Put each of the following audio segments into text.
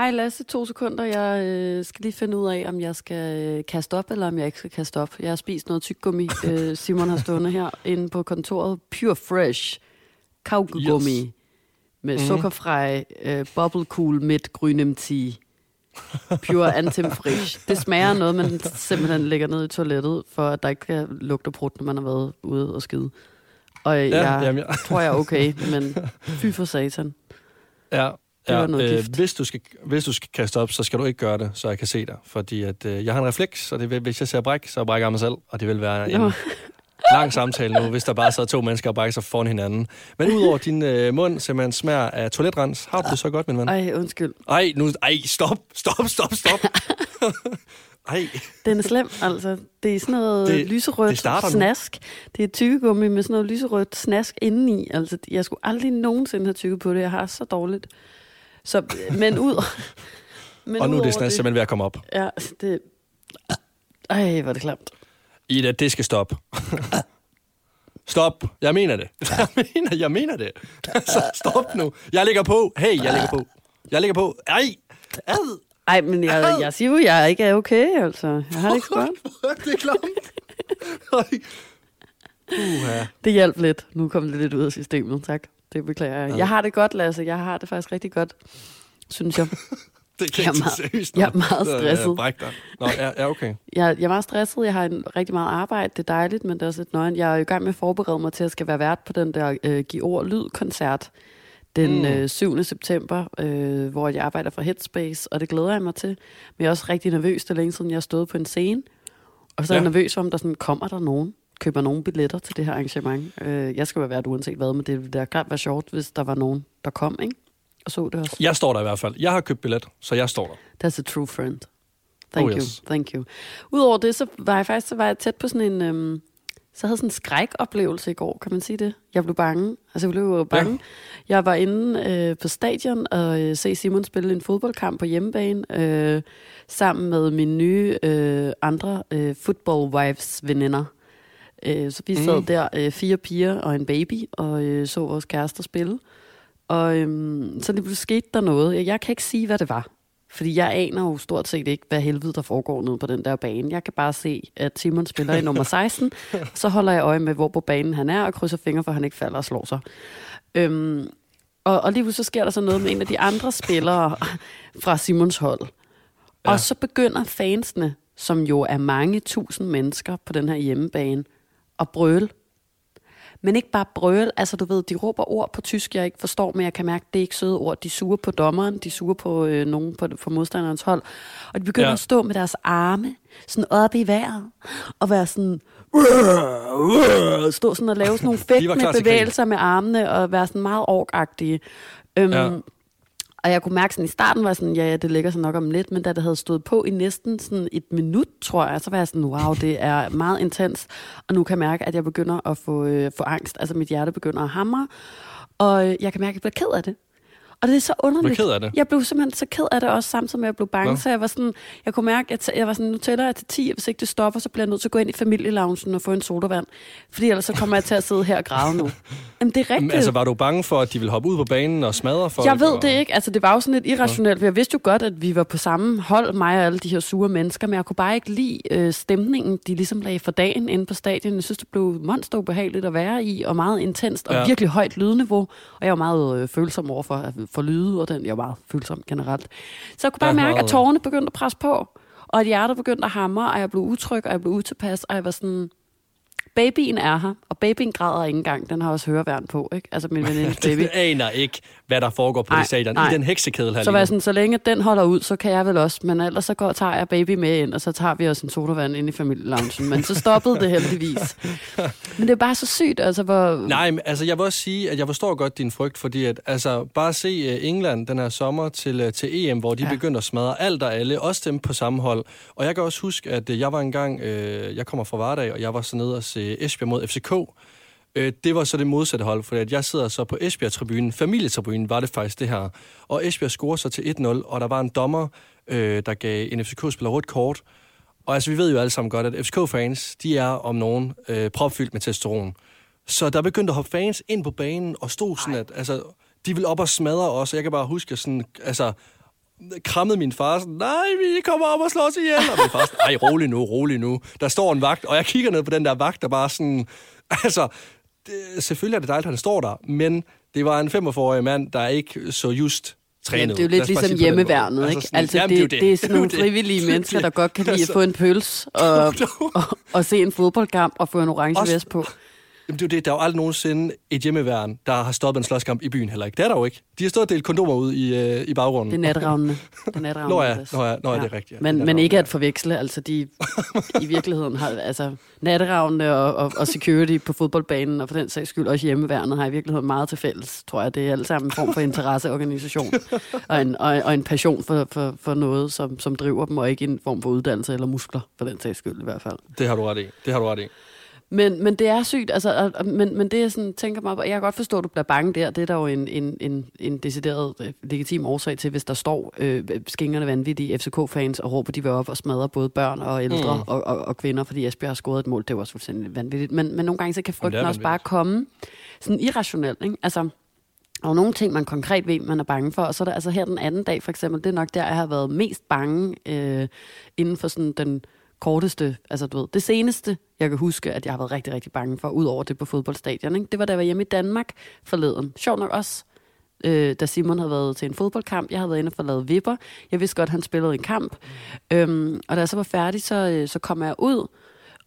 Hej Lasse, to sekunder. Jeg øh, skal lige finde ud af, om jeg skal øh, kaste op, eller om jeg ikke skal kaste op. Jeg har spist noget tyggummi. øh, Simon har stående her inde på kontoret. Pure Fresh kaugummi yes. med mm. sukkerfrej, øh, bubble cool midt grønnem tea. Pure Antim Frisch. Det smager noget, man simpelthen lægger ned i toilettet, for at der ikke kan lugte brudt, når man har været ude og skide. Og ja, jeg jamen, ja. tror, jeg er okay, men fy for satan. Ja, det ja, var noget øh, hvis, du skal, hvis du skal kaste op, så skal du ikke gøre det, så jeg kan se dig. Fordi at, øh, jeg har en refleks, og det vil, hvis jeg ser bræk, så brækker jeg mig selv. Og det vil være en lang samtale nu, hvis der bare sidder to mennesker og brækker sig foran hinanden. Men udover din øh, mund simpelthen smager af toiletrens, har du det så godt, min ven? Ej, undskyld. Ej, nu, ej, stop, stop, stop, stop. Ej. Den er slem, altså. Det er sådan noget det, lyserødt det snask. Nu. Det er tykkegummi med sådan noget lyserødt snask indeni. Altså, jeg skulle aldrig nogensinde have tykket på det. Jeg har så dårligt. Så, men ud... men og nu er det snask simpelthen ved at komme op. Ja, det... Ej, hvor er det klamt. Ida, det skal stoppe. Stop. Jeg mener det. Jeg mener, jeg mener det. Så stop nu. Jeg ligger på. Hey, jeg ligger på. Jeg ligger på. Ej. Ad. Ej, men jeg, jeg siger jo, jeg ikke er okay, altså. Jeg har det ikke så godt. det er klamt. Uh-huh. Det hjalp lidt. Nu kom det lidt ud af systemet, tak. Det beklager jeg. Jeg har det godt, Lasse. Jeg har det faktisk rigtig godt, synes jeg. det kan jeg, er meget, seriøst, jeg er meget stresset. Jeg Nå, ja, ja, okay. Jeg, jeg er meget stresset. Jeg har en rigtig meget arbejde. Det er dejligt, men det er også lidt nøgen. Jeg er i gang med at forberede mig til at skal være vært på den der uh, Giv Ord Lyd-koncert den mm. øh, 7. september, øh, hvor jeg arbejder for Headspace, og det glæder jeg mig til. Men jeg er også rigtig nervøs, det er længe siden, jeg har stået på en scene. Og så er ja. jeg nervøs om, der sådan, kommer der nogen, køber nogen billetter til det her arrangement. Øh, jeg skal være vært uanset hvad, men det ville da være sjovt, hvis der var nogen, der kom, ikke? Og så det også. Jeg står der i hvert fald. Jeg har købt billet, så jeg står der. That's a true friend. Thank oh, yes. you, thank you. Udover det, så var jeg faktisk så var jeg tæt på sådan en... Øhm, så havde sådan en skrækoplevelse i går, kan man sige det? Jeg blev bange. Altså, jeg blev bange. Ja. Jeg var inde øh, på stadion og øh, se Simon spille en fodboldkamp på hjemmebane, øh, sammen med mine nye øh, andre øh, football wives veninder. Øh, så vi sad mm. der, øh, fire piger og en baby, og øh, så vores kærester spille. Og øh, så lige skete der noget. Jeg kan ikke sige, hvad det var. Fordi jeg aner jo stort set ikke, hvad helvede der foregår nede på den der bane. Jeg kan bare se, at Simon spiller i nummer 16. så holder jeg øje med, hvor på banen han er, og krydser fingre, for han ikke falder og slår sig. Øhm, og, og lige så sker der så noget med en af de andre spillere fra Simons hold. Ja. Og så begynder fansene, som jo er mange tusind mennesker på den her hjemmebane, at brøle men ikke bare brøl, altså du ved, de råber ord på tysk, jeg ikke forstår, men jeg kan mærke, det er ikke søde ord. De suger på dommeren, de suger på øh, nogen på, på modstanderens hold. Og de begynder ja. at stå med deres arme sådan oppe i vejret, og være sådan, stå sådan og lave sådan nogle fægtende bevægelser med armene, og være sådan meget orkagtige. Øhm, ja. Og jeg kunne mærke sådan, i starten var sådan, ja, ja, det ligger så nok om lidt, men da det havde stået på i næsten sådan et minut, tror jeg, så var jeg sådan, wow, det er meget intens. Og nu kan jeg mærke, at jeg begynder at få, øh, få angst. Altså mit hjerte begynder at hamre. Og øh, jeg kan mærke, at jeg bliver ked af det. Og det er så underligt. ked af det? Jeg blev simpelthen så ked af det også, samtidig med at jeg blev bange. Nå. Så jeg var sådan, jeg kunne mærke, at jeg var sådan, nu tæller jeg til 10, og hvis ikke det stopper, så bliver jeg nødt til at gå ind i familieloungen og få en sodavand. Fordi ellers så kommer jeg til at sidde her og græde nu. Jamen, det er rigtigt. Men, altså, var du bange for, at de ville hoppe ud på banen og smadre folk? Jeg ved og... det ikke. Altså, det var jo sådan lidt irrationelt, for jeg vidste jo godt, at vi var på samme hold, mig og alle de her sure mennesker, men jeg kunne bare ikke lide øh, stemningen, de ligesom lagde for dagen inde på stadion. Jeg synes, det blev monsterubehageligt at være i, og meget intenst, og ja. virkelig højt lydniveau. Og jeg var meget øh, følsom over for, lyde, og den, jeg var meget følsom generelt. Så jeg kunne bare mærke, at tårerne begyndte at presse på, og at hjertet begyndte at hamre, og jeg blev utryg, og jeg blev utilpas, og jeg var sådan, babyen er her, og babyen græder ikke engang. Den har også høreværn på, ikke? Altså min veninde baby. det aner ikke, hvad der foregår på nej, det stadion. Nej. I den heksekedel her Så var sådan, så længe den holder ud, så kan jeg vel også. Men ellers så går, tager jeg baby med ind, og så tager vi også en sodavand ind i familieloungen. Men så stoppede det heldigvis. Men det er bare så sygt, altså hvor... Nej, men altså jeg vil også sige, at jeg forstår godt din frygt, fordi at, altså bare se øh, England den her sommer til, øh, til EM, hvor de ja. begynder at smadre alt og alle, også dem på samme hold. Og jeg kan også huske, at øh, jeg var engang, øh, jeg kommer fra Vardag, og jeg var så nede og se Esbjerg mod FCK. Øh, det var så det modsatte hold, for jeg sidder så på Esbjerg-tribunen, familietribunen var det faktisk det her. Og Esbjerg scorer så til 1-0, og der var en dommer, øh, der gav en FCK-spiller rødt kort. Og altså, vi ved jo alle sammen godt, at FCK-fans, de er om nogen øh, propfyldt med testosteron. Så der begyndte at hoppe fans ind på banen og stod sådan, at altså, de ville op og smadre os. Jeg kan bare huske sådan, altså, krammede min far sådan, nej, vi kommer op og slår os ihjel. Og min far sådan, nej, rolig nu, rolig nu. Der står en vagt, og jeg kigger ned på den der vagt, der bare sådan, altså, det, selvfølgelig er det dejligt, at han står der, men det var en 45-årig mand, der ikke så just trænet. Ja, det er jo lidt ligesom hjemmeværnet, ikke? Altså, sådan, altså jamen, det, det, det, er sådan nogle frivillige mennesker, der godt kan lide at få en pøls og, og, og se en fodboldkamp og få en orange vest på. Jamen, det er jo det. Der er jo aldrig nogensinde et hjemmeværen, der har stoppet en slåskamp i byen heller ikke. Det er der jo ikke. De har stået og delt kondomer ud i, øh, i baggrunden. Det er natravnene. Det er natravnene. Nå ja, nå ja, nå ja, det er rigtigt. Ja. Men, men ikke at forveksle. Altså, de i virkeligheden har... Altså, natravnene og, og, og security på fodboldbanen, og for den sags skyld også hjemmeværnet, har i virkeligheden meget til fælles, tror jeg. Det er alt sammen en form for interesseorganisation og, en, og, og en passion for, for, for noget, som, som driver dem, og ikke en form for uddannelse eller muskler, for den sags skyld i hvert fald. Det har du ret i. Det har du ret i. Men, men det er sygt, altså, men, men det jeg sådan, tænker mig, jeg kan godt forstå, at du bliver bange der, det er der jo en, en, en, en decideret øh, legitim årsag til, hvis der står øh, skingerne vanvittige FCK-fans og råber, de vil op og smadre både børn og ældre mm. og, og, og, kvinder, fordi Esbjerg har scoret et mål, det er jo også fuldstændig vanvittigt. Men, men nogle gange så kan frygten også bare komme sådan irrationelt, ikke? Altså, og nogle ting, man konkret ved, man er bange for. Og så er der altså her den anden dag, for eksempel, det er nok der, jeg har været mest bange øh, inden for sådan den korteste, altså du ved, det seneste, jeg kan huske, at jeg har været rigtig, rigtig bange for, ud over det på fodboldstadion. Ikke? Det var da jeg var hjemme i Danmark forleden. Sjov nok også, øh, da Simon havde været til en fodboldkamp. Jeg havde været inde og lavet vipper. Jeg vidste godt, at han spillede en kamp. Mm. Øhm, og da jeg så var færdig, så, øh, så kom jeg ud,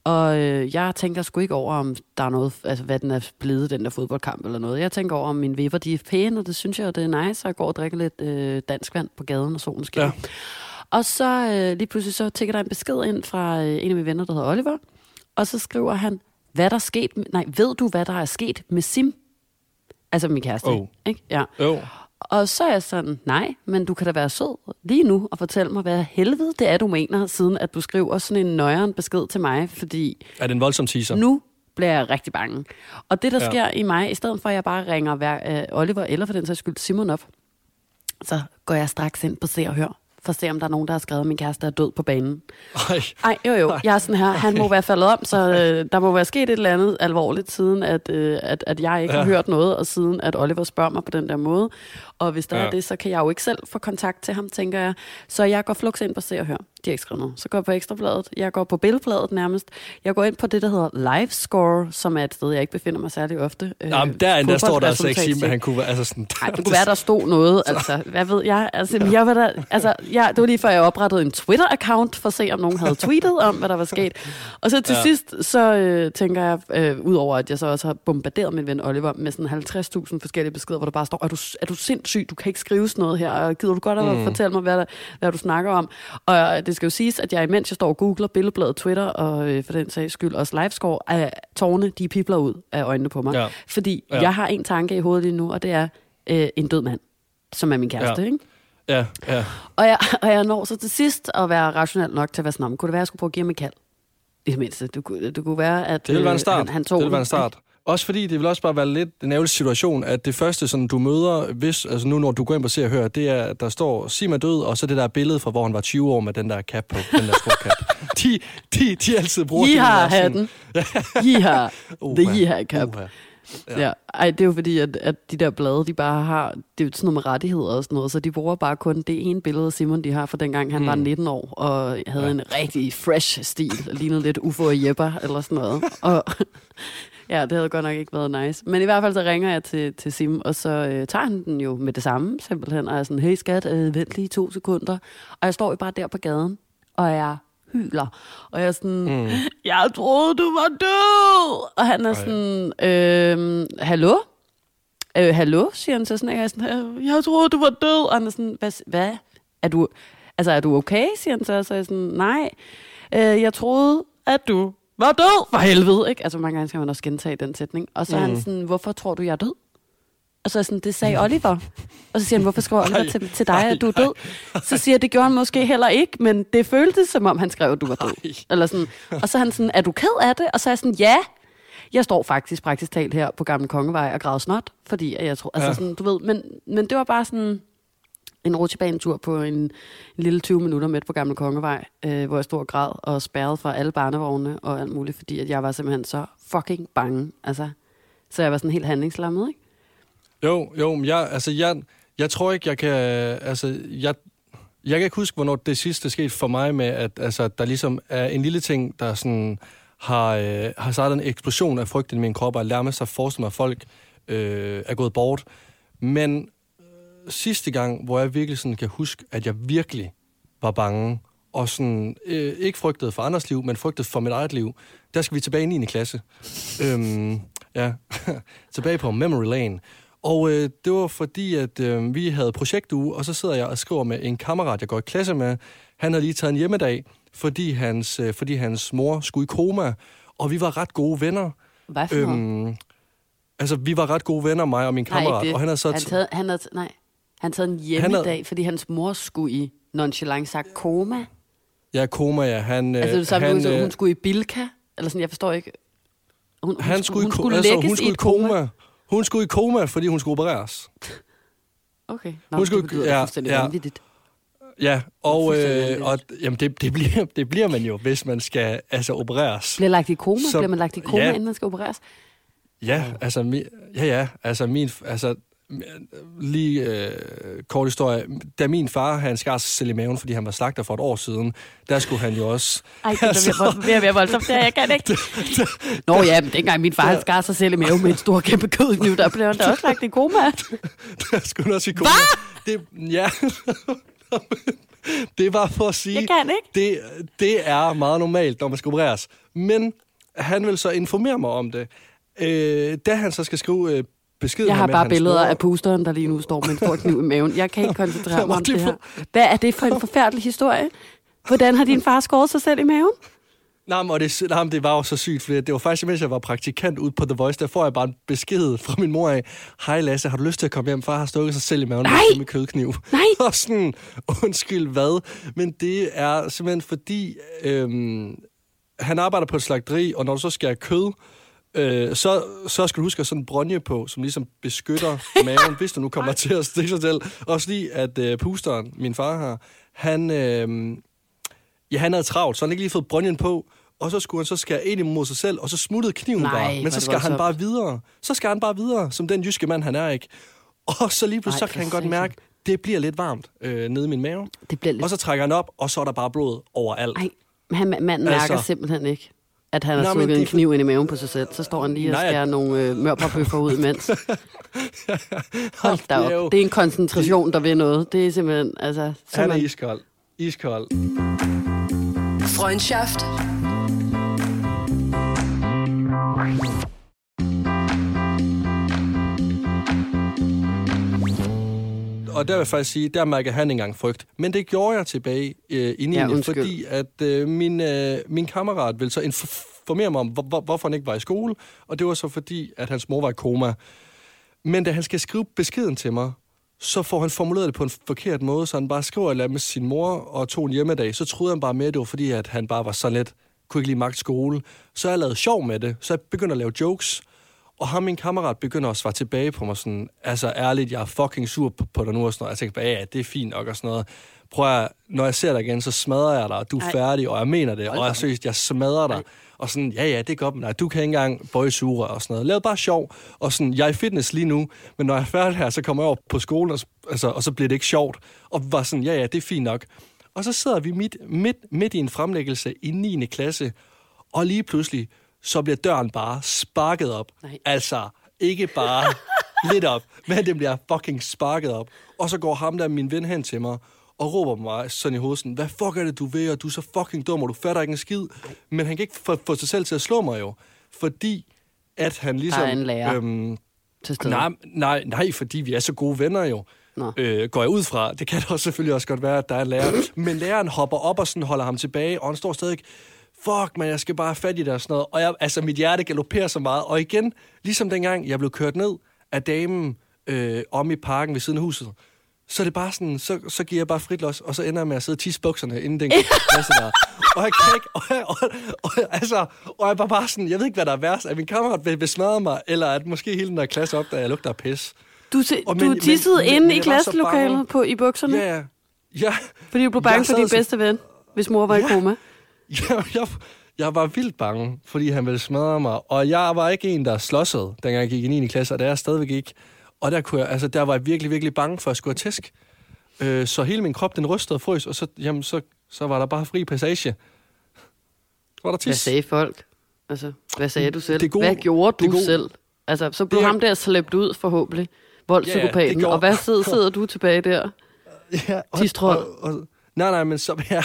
og øh, jeg tænker sgu ikke over, om der er noget, altså hvad den er blevet, den der fodboldkamp eller noget. Jeg tænker over, om mine vipper, de er pæne, og det synes jeg, det er nice, og jeg går og drikker lidt øh, dansk vand på gaden, og solen skinner. Ja. Og så øh, lige pludselig så tækker der en besked ind fra øh, en af mine venner, der hedder Oliver. Og så skriver han, hvad der er sket, nej, ved du, hvad der er sket med Sim? Altså min kæreste, oh. ikke? Ja. Oh. Og så er jeg sådan, nej, men du kan da være sød lige nu og fortælle mig, hvad helvede det er, du mener, siden at du skriver sådan en nøjeren besked til mig, fordi... Er det en voldsom teaser? Nu bliver jeg rigtig bange. Og det, der ja. sker i mig, i stedet for at jeg bare ringer hver, øh, Oliver, eller for den sags skyld Simon op, så går jeg straks ind på Se og Hør for at se, om der er nogen, der har skrevet, at min kæreste er død på banen. Ej. Ej, jo jo, jeg er sådan her, han må være faldet om, så øh, der må være sket et eller andet alvorligt, siden at, øh, at, at jeg ikke ja. har hørt noget, og siden at Oliver spørger mig på den der måde. Og hvis der ja. er det, så kan jeg jo ikke selv få kontakt til ham, tænker jeg. Så jeg går flux ind på Se og Hør. De har ikke skrevet noget. Så går jeg på Ekstrabladet. Jeg går på Billedbladet nærmest. Jeg går ind på det, der hedder Livescore, som er et sted, jeg ikke befinder mig særlig ofte. Øh, Jamen, derinde, der står der altså ikke men han kunne være... Altså sådan, Ej, det kunne være, der stod noget. Altså, hvad ved jeg? Altså, ja. jeg var der, altså, jeg, det var lige før, jeg oprettede en Twitter-account, for at se, om nogen havde tweetet om, hvad der var sket. Og så til ja. sidst, så øh, tænker jeg, øh, udover at jeg så også har bombarderet min ven Oliver med sådan 50.000 forskellige beskeder, hvor der bare står, er du, er du sindssyg? Du kan ikke skrive sådan noget her. Gider du godt at mm. fortælle mig, hvad, der, hvad du snakker om? Og det skal jo siges, at jeg imens jeg står og googler billedbladet Twitter, og øh, for den sags skyld også livescore, at tårne, de pipler ud af øjnene på mig. Ja. Fordi ja. jeg har en tanke i hovedet lige nu, og det er øh, en død mand, som er min kæreste, ja. ikke? Ja, ja. Og jeg, og jeg når så til sidst at være rationel nok til at være sådan, kunne det være, at jeg skulle prøve at give ham en kald? I det mindste. Det kunne, det kunne være, at det være en start. Han, han tog det ville være en start. Også fordi det vil også bare være lidt en ærgerlig situation, at det første, sådan, du møder, hvis, altså nu når du går ind og ser og hører, det er, at der står Sim er død, og så det der billede fra, hvor han var 20 år med den der cap på, den der skrukat. de, de, de altid bruger det. har hatten. I har. The I har cap. Ja. ja. Ej, det er jo fordi, at, at de der blade, de bare har, det er jo sådan noget med rettigheder og sådan noget, så de bruger bare kun det ene billede af Simon, de har fra dengang han mm. var 19 år, og havde ja. en rigtig fresh stil, lignede lidt Ufo og Jepper, eller sådan noget. Og, ja, det havde godt nok ikke været nice. Men i hvert fald så ringer jeg til, til Sim, og så øh, tager han den jo med det samme, simpelthen, og er sådan, hey skat, øh, vent lige to sekunder. Og jeg står jo bare der på gaden, og jeg hyler. Og jeg er sådan, mm. jeg troede, du var død! Og han er Ej. sådan, øh, hallo? Øh, hallo, siger han så sådan, jeg er sådan, jeg troede, du var død. Og han er sådan, hvad? hvad? Er du, altså, er du okay, siger han så. Så er jeg sådan, nej, øh, jeg troede, at du var død for helvede. Ikke? Altså, mange gange skal man også gentage den sætning. Og så mm. er han mm. sådan, hvorfor tror du, jeg er død? Og så er sådan, det sagde Oliver. Og så siger han, hvorfor skriver Oliver til, til dig, at du er død? Så siger jeg, det gjorde han måske heller ikke, men det føltes som om, han skrev, at du var død. Eller sådan. Og så er han sådan, er du ked af det? Og så er jeg sådan, ja. Jeg står faktisk praktisk talt her på Gamle Kongevej og græder snot, fordi jeg tror, altså sådan, du ved, men, men det var bare sådan en rutsjebanetur på en, en lille 20 minutter midt på Gamle Kongevej, øh, hvor jeg stod og græd og spærrede fra alle barnevogne og alt muligt, fordi at jeg var simpelthen så fucking bange. Altså, så jeg var sådan helt handlingslammet, ikke? Jo, jo, men jeg, altså, jeg, jeg tror ikke, jeg kan... Altså, jeg, Jeg kan ikke huske, hvornår det sidste skete for mig med, at altså, der ligesom er en lille ting, der sådan har, øh, har startet en eksplosion af frygt i min krop, og lærer mig sig at forestille mig, at folk øh, er gået bort. Men sidste gang, hvor jeg virkelig sådan kan huske, at jeg virkelig var bange, og sådan, øh, ikke frygtede for andres liv, men frygtede for mit eget liv, der skal vi tilbage i 9. klasse. øhm, ja, tilbage på Memory Lane. Og øh, det var fordi, at øh, vi havde projektuge, og så sidder jeg og skriver med en kammerat, jeg går i klasse med. Han havde lige taget en hjemmedag, fordi hans, øh, fordi hans mor skulle i koma, og vi var ret gode venner. Hvad for øhm, Altså, vi var ret gode venner, mig og min kammerat. Nej, og han havde så... Han, taget, han havde, nej, han taget en hjemmedag, havde, fordi hans mor skulle i nonchalant sagt koma. Ja, koma, ja. Han, altså, det samme, han, hun, hun skulle i Bilka? Eller sådan, jeg forstår ikke. Hun, han hun, skulle, hun skulle altså, hun skulle i koma. koma. Hun skulle i koma, fordi hun skulle opereres. Okay. Nå, hun skulle, det betyder ja, fuldstændig ja. vanvittigt. Ja, og, øh, og jamen, det, det, bliver, det bliver man jo, hvis man skal altså, opereres. Bliver lagt i koma? Så, bliver man lagt i koma, ja, inden man skal opereres? Ja, altså, mi, ja, ja, altså, min, altså lige øh, kort historie. Da min far, han skar sig selv i maven, fordi han var slagter for et år siden, der skulle han jo også... Ej, det er ved at være voldsomt, det jeg kan ikke. Nå ja, men dengang min far, han skar sig selv i maven med en stor kæmpe kødkniv, der blev han da også lagt i koma. der skulle han også i koma. Hvad? Det, ja. det var for at sige... Jeg kan ikke. Det, det er meget normalt, når man skal opereres. Men han vil så informere mig om det. Øh, da han så skal skrive øh, besked Jeg har bare billeder mor... af pusteren, der lige nu står med en stor kniv i maven. Jeg kan ikke koncentrere mig om det her. Hvad er det for en forfærdelig historie? Hvordan har din far skåret sig selv i maven? Nej, men det, nej, det var jo så sygt, for det var faktisk, mens jeg var praktikant ude på The Voice, der får jeg bare en besked fra min mor af, hej Lasse, har du lyst til at komme hjem? Far har stukket sig selv i maven Nej. med kødkniv. Nej! Og sådan, undskyld hvad? Men det er simpelthen fordi, øhm, han arbejder på et slagteri, og når du så skal have kød, øh, så, så skal du huske at sådan en bronje på, som ligesom beskytter maven, hvis du nu kommer til at stikke sig selv. Også fordi, at øh, pusteren, min far har, han, øh, ja, han havde travlt, så han ikke lige fået bronjen på, og så skulle han så skære ind imod sig selv, og så smuttede kniven Nej, bare. Men så skal han bare videre. Så skal han bare videre, som den jyske mand, han er ikke. Og så lige pludselig, så kan han godt mærke, det bliver lidt varmt øh, nede i min mave. Det bliver lidt... Og så trækker han op, og så er der bare blod overalt. Nej, han, manden mærker altså, simpelthen ikke at han har stukket det... en kniv ind i maven på sig selv. Så står han lige og Nej, skærer nogle øh, mørparbøffer ud imens. Hold da op. Det er, en koncentration, der vil noget. Det er simpelthen, altså... Han er iskold. Iskold. Freundschaft. Og der vil jeg faktisk sige, der mærker han engang frygt. Men det gjorde jeg tilbage øh, i 9. Ja, fordi at øh, min, øh, min kammerat ville så informere mig om, hvor, hvor, hvorfor han ikke var i skole, og det var så fordi, at hans mor var i koma. Men da han skal skrive beskeden til mig, så får han formuleret det på en forkert måde, så han bare skriver med sin mor og tog en hjemmedag. Så troede han bare med, at det var fordi, at han bare var så let, kunne ikke lige magt skole. Så jeg lavede sjov med det, så jeg begyndte at lave jokes, og ham min kammerat begynder at svare tilbage på mig sådan, altså ærligt, jeg er fucking sur på, på dig nu og sådan noget. Jeg tænker bare, ja, det er fint nok og sådan noget. Prøv at, når jeg ser dig igen, så smadrer jeg dig, og du er Ej. færdig, og jeg mener det, og jeg synes, jeg smadrer dig. Ej. Og sådan, ja, ja, det er godt, men nej, du kan ikke engang bøje sure og sådan noget. Lav bare sjov, og sådan, jeg er i fitness lige nu, men når jeg er færdig her, så kommer jeg over på skolen, og, altså, og så bliver det ikke sjovt. Og var sådan, ja, ja, det er fint nok. Og så sidder vi midt, midt, midt i en fremlæggelse i 9. klasse, og lige pludselig, så bliver døren bare sparket op. Nej. Altså, ikke bare lidt op, men det bliver fucking sparket op. Og så går ham der, min ven, hen til mig, og råber mig sådan i hovedet, hvad fuck er det, du ved, og du er så fucking dum, og du fatter ikke en skid. Men han kan ikke få, få sig selv til at slå mig jo, fordi at han ligesom... Der er en lærer øhm, til stede. Nej, nej, nej, fordi vi er så gode venner jo. Øh, går jeg ud fra. Det kan da også selvfølgelig også godt være, at der er en lærer. Men læreren hopper op og sådan holder ham tilbage, og han står stadig fuck, man, jeg skal bare have fat i det og sådan noget. Og jeg, altså, mit hjerte galopperer så meget. Og igen, ligesom dengang, jeg blev kørt ned af damen øh, om i parken ved siden af huset, så er det bare sådan, så, så giver jeg bare frit los, og så ender jeg med at sidde og tisse bukserne inden den klasse der. Og jeg kan ikke, og, jeg, og, og, altså, og jeg var bare sådan, jeg ved ikke, hvad der er værst, at min kammerat vil besmadre mig, eller at måske hele den der klasse op, der jeg lugter af pis. Du, se, og, men, du tissede men, inde men, i klasselokalet på, i bukserne? Ja, ja. Fordi du blev bange for din bedste ven, hvis mor var ja. i koma? Ja, jeg, jeg var vildt bange, fordi han ville smadre mig. Og jeg var ikke en, der slåsede, dengang jeg gik i 9. klasse, og det er jeg stadigvæk ikke. Og der, kunne jeg, altså, der var jeg virkelig, virkelig bange for at skulle tæsk. Øh, så hele min krop, den rystede og frøs, og så, jamen, så, så var der bare fri passage. Så var der tis. Hvad sagde folk? Altså, hvad sagde du selv? Det gode, hvad gjorde du gode, selv? Altså, så blev det, ham der slæbt ud forhåbentlig, voldspsykopaten. Ja, og hvad sidder, sidder du tilbage der? Ja, og, og, og, nej, nej, men så, ja,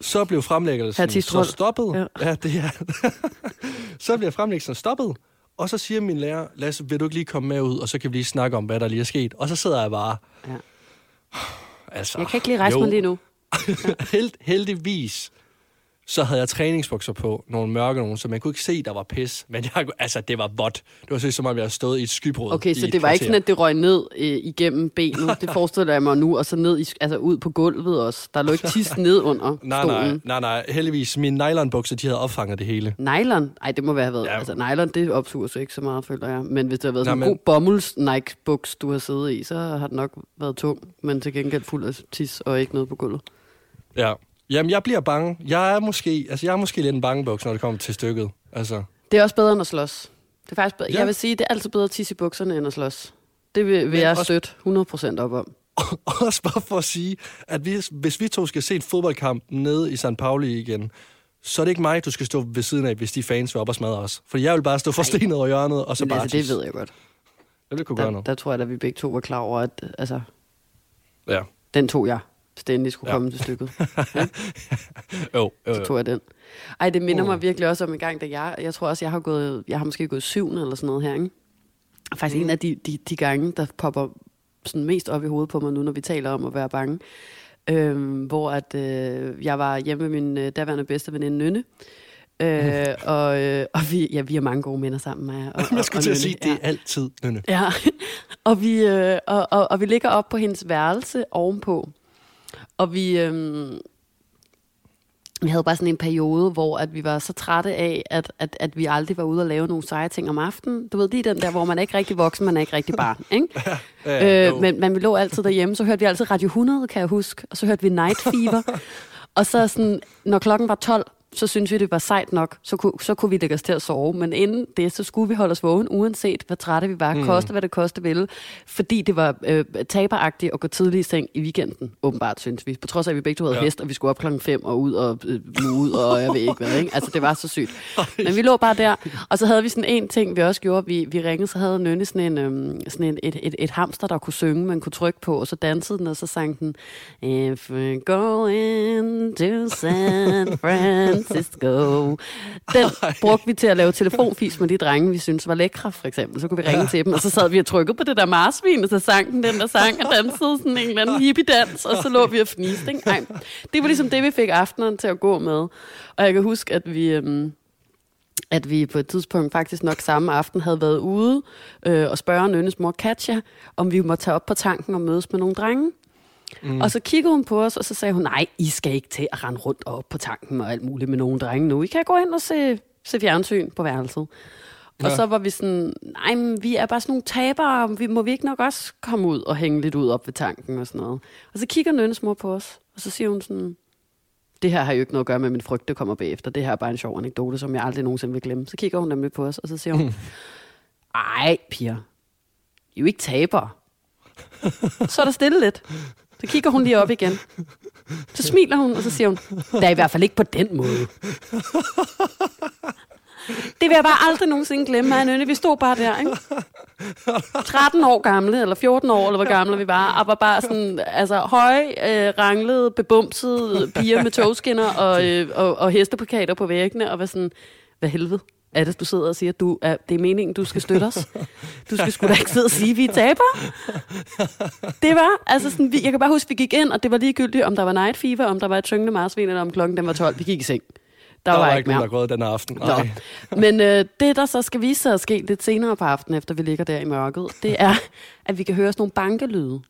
så blev fremlæggelsen så stoppet. Ja, ja det er. så bliver fremlæggelsen stoppet, og så siger min lærer, Lasse, vil du ikke lige komme med ud, og så kan vi lige snakke om, hvad der lige er sket. Og så sidder jeg bare... Ja. Altså, jeg kan ikke lige rejse jo. mig lige nu. Held, heldigvis så havde jeg træningsbukser på, nogle mørke nogle, så man kunne ikke se, der var pis. Men jeg, altså, det var vådt. Det var så som om, jeg havde stået i et skybrud. Okay, så det var ikke sådan, at det røg ned øh, igennem benet. Det forestiller jeg mig nu, og så ned i, altså ud på gulvet også. Der lå ikke tis ned under nej, stolen. Nej, nej, nej. Heldigvis, mine nylonbukser, de havde opfanget det hele. Nylon? Ej, det må være været. Ja. Altså, nylon, det opsuger så ikke så meget, føler jeg. Men hvis det har været sådan en men... god bomulds Nike-buks, du har siddet i, så har det nok været tung, men til gengæld fuld af tis og ikke noget på gulvet. Ja, Jamen, jeg bliver bange. Jeg er måske, altså, jeg er måske lidt en bangebuks, når det kommer til stykket. Altså. Det er også bedre end at slås. Det er faktisk bedre. Ja. Jeg vil sige, det er altid bedre at tisse i bukserne end at slås. Det vil, vil jeg også, støtte 100% op om. Også bare for at sige, at hvis, hvis vi to skal se et fodboldkamp nede i St. Pauli igen, så er det ikke mig, du skal stå ved siden af, hvis de fans vil op og smadre os. For jeg vil bare stå forstenet over hjørnet, og så Men bare altså, det ved jeg godt. Jeg vil kunne der, gøre noget. Der tror jeg, at vi begge to var klar over, at altså, ja. den tog jeg stændig skulle ja. komme til stykket. Ja? jo, jo, jo. Så tog jeg den. Ej, det minder uh. mig virkelig også om en gang, da jeg, jeg tror også, jeg har gået, jeg har måske gået syvende eller sådan noget her, ikke? Faktisk mm. en af de, de, de gange, der popper sådan mest op i hovedet på mig nu, når vi taler om at være bange. Øhm, hvor at øh, jeg var hjemme med min øh, daværende bedste veninde Nynne. Øh, og, øh, og vi, ja, vi har mange gode minder sammen. Med, og, jeg skulle og, til at sige, ja. det er altid Nynne. Ja, og vi, øh, og, og, og vi ligger op på hendes værelse ovenpå. Og vi, øhm, vi havde bare sådan en periode, hvor at vi var så trætte af, at, at, at vi aldrig var ude og lave nogle seje ting om aftenen. Du ved, er den der, hvor man er ikke rigtig voksen, man er ikke rigtig barn. Ikke? ja, ja, øh, men, men vi lå altid derhjemme, så hørte vi altid Radio 100, kan jeg huske, og så hørte vi Night Fever. og så sådan, når klokken var 12, så synes vi, det var sejt nok, så kunne, så kunne vi lægge os til at sove. Men inden det, så skulle vi holde os vågen, uanset hvor trætte vi var, mm. koste hvad det koste ville. Fordi det var øh, taberagtigt at gå tidligt i seng i weekenden, åbenbart, synes vi. På trods af, at vi begge to havde ja. hest, og vi skulle op klokken 5 og ud og øh, ud, og jeg ved ikke hvad. Ikke? Altså, det var så sygt. Men vi lå bare der, og så havde vi sådan en ting, vi også gjorde. Vi, vi ringede, så havde Nynne sådan, en, øh, sådan en, et, et, et hamster, der kunne synge, man kunne trykke på, og så dansede den, og så sang den If we're going to San Francisco, Francisco. Den brugte vi til at lave telefonfis med de drenge, vi synes var lækre, for eksempel. Så kunne vi ringe ja. til dem, og så sad vi og trykkede på det der marsvin, og så sang den den der sang, og dansede sådan en eller anden hippie-dans, og så lå vi og fniste. Ikke? Ej, det var ligesom det, vi fik aftenen til at gå med. Og jeg kan huske, at vi... Øhm, at vi på et tidspunkt faktisk nok samme aften havde været ude øh, og spørge Nynnes mor Katja, om vi måtte tage op på tanken og mødes med nogle drenge. Mm. Og så kiggede hun på os, og så sagde hun, nej, I skal ikke til at rende rundt op på tanken og alt muligt med nogle drenge nu. I kan gå ind og se, se fjernsyn på værelset. Ja. Og så var vi sådan, nej, men vi er bare sådan nogle tabere, vi, må vi ikke nok også komme ud og hænge lidt ud op ved tanken og sådan noget. Og så kigger Nynnes mor på os, og så siger hun sådan, det her har jo ikke noget at gøre med min frygt, det kommer bagefter. Det her er bare en sjov anekdote, som jeg aldrig nogensinde vil glemme. Så kigger hun nemlig på os, og så siger hun, ej, piger, I er jo ikke tabere. så er der stille lidt. Så kigger hun lige op igen. Så smiler hun, og så siger hun, det er i hvert fald ikke på den måde. Det vil jeg bare aldrig nogensinde glemme, mig Nynne. Vi stod bare der, ikke? 13 år gamle, eller 14 år, eller hvor gamle vi var, og var bare sådan, altså høje, øh, ranglede, bebumsede piger med togskinner og, øh, og, og hestepakater på væggene, og var sådan, hvad helvede? Er det, du sidder og siger, at du er, det er meningen, du skal støtte os? Du skal sgu da ikke sidde og sige, vi er taber. Det var, altså sådan, vi, jeg kan bare huske, vi gik ind, og det var ligegyldigt, om der var night fever, om der var et tyngende marsvin, eller om klokken den var 12. Vi gik i seng. Der, der var, var ikke mere. der gået den aften. Nej. Men øh, det, der så skal vise sig at ske lidt senere på aftenen, efter vi ligger der i mørket, det er, at vi kan høre sådan nogle bankelyde.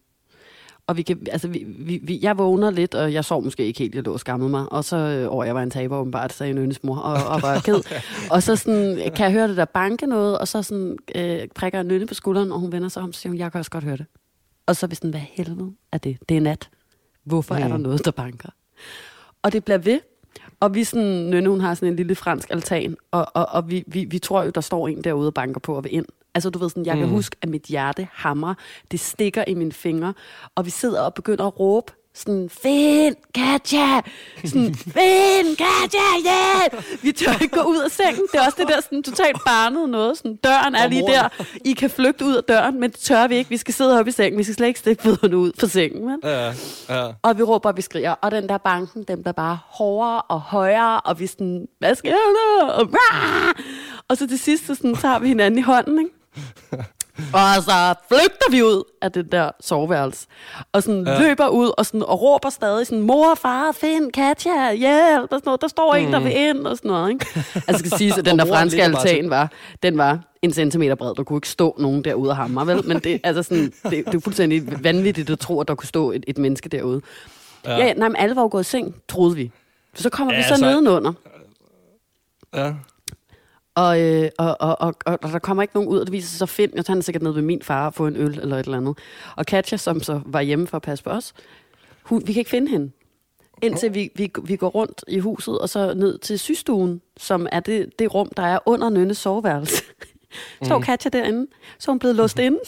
Og vi kan, altså, vi, vi, vi, jeg vågner lidt, og jeg sov måske ikke helt, jeg lå og skammede mig. Og så, øh, og jeg var en taber åbenbart, sagde en mor, og, og var ked. og så sådan, kan jeg høre det der banke noget, og så sådan, øh, prikker en nynne på skulderen, og hun vender sig om, og siger hun, jeg kan også godt høre det. Og så er vi sådan, hvad helvede er det? Det er nat. Hvorfor mm. er der mm. noget, der banker? Og det bliver ved, og vi sådan, Nynne, hun har sådan en lille fransk altan, og, og, og vi, vi, vi tror jo, der står en derude og banker på og vil ind. Altså du ved sådan, jeg mm. kan huske, at mit hjerte hammer, det stikker i mine fingre, og vi sidder og begynder at råbe sådan, Finn, Katja! Sådan, Finn, Katja, ja! Yeah! Vi tør ikke gå ud af sengen. Det er også det der sådan, totalt barnet noget. Sådan, døren er lige der. I kan flygte ud af døren, men det tør vi ikke. Vi skal sidde oppe i sengen. Vi skal slet ikke stikke fødderne ud fra sengen. Men. Ja, ja. Og vi råber, og vi skriger. Og den der banken, den bliver bare hårdere og højere. Og vi sådan, hvad sker der? Og, og så til sidst, så sådan, tager vi hinanden i hånden, ikke? Og så flygter vi ud af det der soveværelse. Og sådan ja. løber ud og, sådan, og råber stadig sådan, mor, far, find Katja, hjælp, og sådan noget. Der står mm. en, der vil ind, og sådan noget. Ikke? Altså skal sige, at den der franske altan var, den var en centimeter bred. Der kunne ikke stå nogen derude af hammer, vel? Men det, altså sådan, det, det er fuldstændig vanvittigt at tro, at der kunne stå et, et menneske derude. Ja, ja nej, men alle var jo gået i seng, troede vi. Så kommer ja, vi så altså, nedenunder. Ja. Og, øh, og, og, og, og, og der kommer ikke nogen ud, og det viser sig så Finn, jeg tager sikkert ned ved min far og få en øl eller et eller andet. Og Katja, som så var hjemme for at passe på os, hun, vi kan ikke finde hende. Indtil vi, vi, vi går rundt i huset, og så ned til systuen, som er det, det rum, der er under Nynnes soveværelse. Så mm. Katja derinde, så er hun blevet låst inde.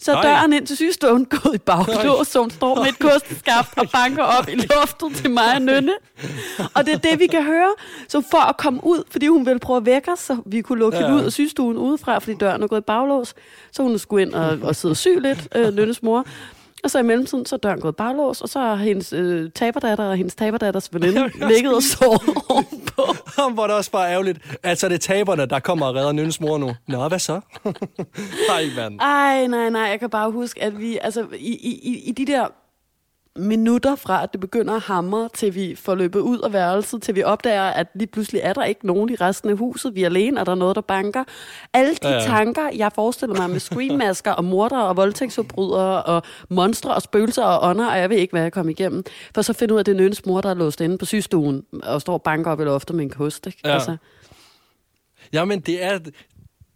Så er døren ind til sygestuen gået i baglås, så hun står med et kosteskaft og banker op i luftet til mig og Nynne. Og det er det, vi kan høre. Så for at komme ud, fordi hun ville prøve at vække os, så vi kunne lukke ja. hende ud af sygestuen udefra, fordi døren er gået i baglås, så hun skulle ind og, og sidde og syg lidt, øh, Nynnes mor. Og så i mellemtiden, så er døren gået baglås, og så har hendes øh, taberdatter og hendes taberdatters veninde ligget og sovet ovenpå. Hvor det også bare ærgerligt. Altså, det er taberne, der kommer og redder Nynnes mor nu. Nå, hvad så? nej, mand. Ej, nej, nej. Jeg kan bare huske, at vi, altså, i, i, i de der minutter fra, at det begynder at hamre, til vi får løbet ud af værelset, til vi opdager, at lige pludselig er der ikke nogen i resten af huset. Vi er alene, er der noget, der banker. Alle de ja, ja. tanker, jeg forestiller mig med screammasker og morder og voldtægtsforbrydere og monstre og spøgelser og ånder, og jeg ved ikke, hvad jeg kommer igennem. For så finder ud af, at det er Nønnes mor, der er låst inde på sygestuen og står og banker op i loftet med en kost. Ikke? Ja. Altså. Ja, men det er,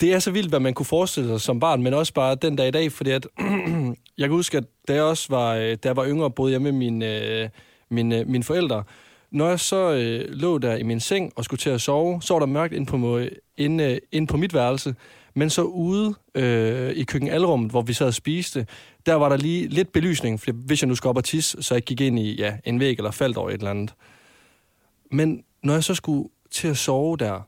det er så vildt, hvad man kunne forestille sig som barn, men også bare den dag i dag, fordi at, jeg kan huske, at da jeg også var, øh, da jeg var yngre, boede jeg med mine, øh, mine, øh, mine forældre. Når jeg så øh, lå der i min seng og skulle til at sove, så var der mørkt ind på, ind, øh, ind på mit værelse. Men så ude øh, i køkkenalrummet, hvor vi sad og spiste, der var der lige lidt belysning, for hvis jeg nu skulle op og tisse, så jeg gik ind i ja, en væg eller faldt over et eller andet. Men når jeg så skulle til at sove der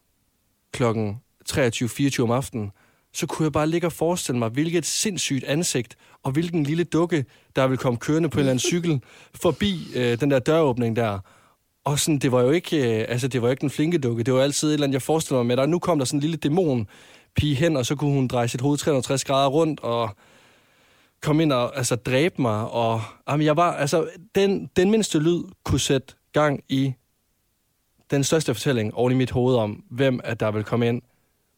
klokken 23-24 om aftenen, så kunne jeg bare ligge og forestille mig, hvilket sindssygt ansigt, og hvilken lille dukke, der vil komme kørende på en eller anden cykel, forbi øh, den der døråbning der. Og sådan, det var jo ikke, øh, altså, det var ikke den flinke dukke, det var altid et eller andet, jeg forestiller mig med, der nu kom der sådan en lille dæmon pige hen, og så kunne hun dreje sit hoved 360 grader rundt, og komme ind og altså, dræbe mig, og jamen, jeg var, altså, den, den mindste lyd kunne sætte gang i den største fortælling oven i mit hoved om, hvem at der vil komme ind